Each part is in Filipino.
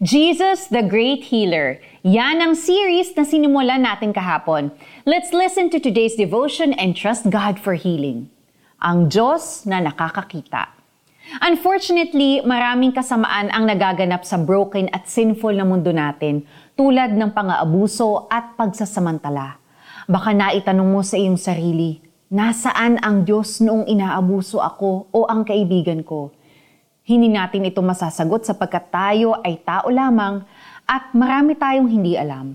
Jesus, the Great Healer. Yan ang series na sinimulan natin kahapon. Let's listen to today's devotion and trust God for healing. Ang Diyos na nakakakita. Unfortunately, maraming kasamaan ang nagaganap sa broken at sinful na mundo natin, tulad ng pang-aabuso at pagsasamantala. Baka naitanong mo sa iyong sarili, nasaan ang Diyos noong inaabuso ako o ang kaibigan ko? Hindi natin ito masasagot sapagkat tayo ay tao lamang at marami tayong hindi alam.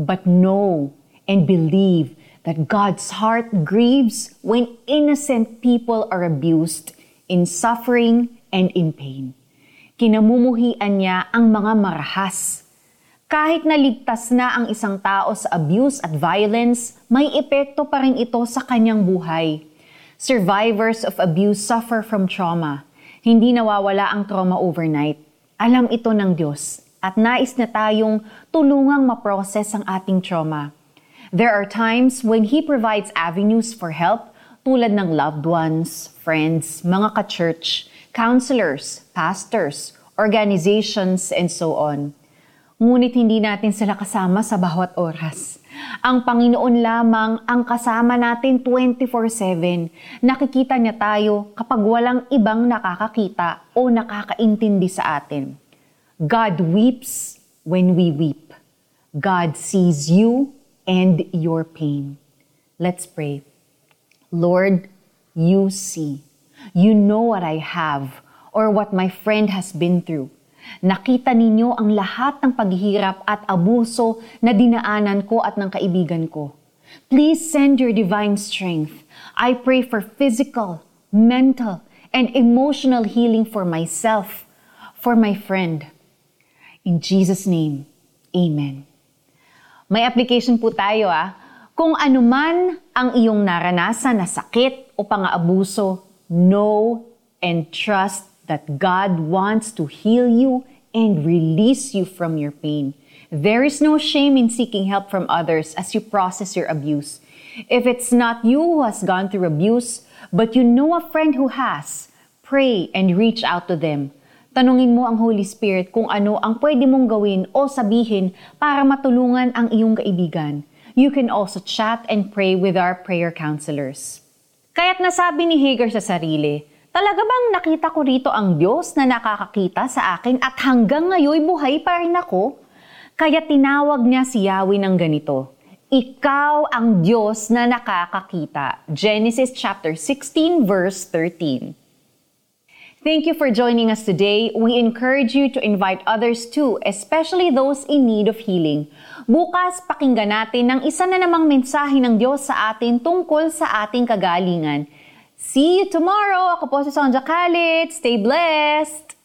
But know and believe that God's heart grieves when innocent people are abused, in suffering, and in pain. Kinamumuhian niya ang mga marahas. Kahit naligtas na ang isang tao sa abuse at violence, may epekto pa rin ito sa kanyang buhay. Survivors of abuse suffer from trauma hindi nawawala ang trauma overnight. Alam ito ng Diyos at nais na tayong tulungang maprocess ang ating trauma. There are times when He provides avenues for help tulad ng loved ones, friends, mga ka-church, counselors, pastors, organizations, and so on. Ngunit hindi natin sila kasama sa bawat oras. Ang Panginoon lamang ang kasama natin 24-7. Nakikita niya tayo kapag walang ibang nakakakita o nakakaintindi sa atin. God weeps when we weep. God sees you and your pain. Let's pray. Lord, you see. You know what I have or what my friend has been through. Nakita ninyo ang lahat ng paghihirap at abuso na dinaanan ko at ng kaibigan ko. Please send your divine strength. I pray for physical, mental, and emotional healing for myself, for my friend. In Jesus' name, Amen. May application po tayo ah. Kung anuman ang iyong naranasan na sakit o pang-aabuso, know and trust that God wants to heal you and release you from your pain. There is no shame in seeking help from others as you process your abuse. If it's not you who has gone through abuse, but you know a friend who has, pray and reach out to them. Tanungin mo ang Holy Spirit kung ano ang pwede mong gawin o sabihin para matulungan ang iyong kaibigan. You can also chat and pray with our prayer counselors. Kaya't nasabi ni Hagar sa sarili, Talaga bang nakita ko rito ang Diyos na nakakakita sa akin at hanggang ngayon buhay pa rin ako? Kaya tinawag niya si Yahweh ng ganito, Ikaw ang Diyos na nakakakita. Genesis chapter 16 verse 13. Thank you for joining us today. We encourage you to invite others too, especially those in need of healing. Bukas, pakinggan natin ng isa na namang mensahe ng Diyos sa atin tungkol sa ating kagalingan. See you tomorrow! Ako po si Sonja Khalid. Stay blessed!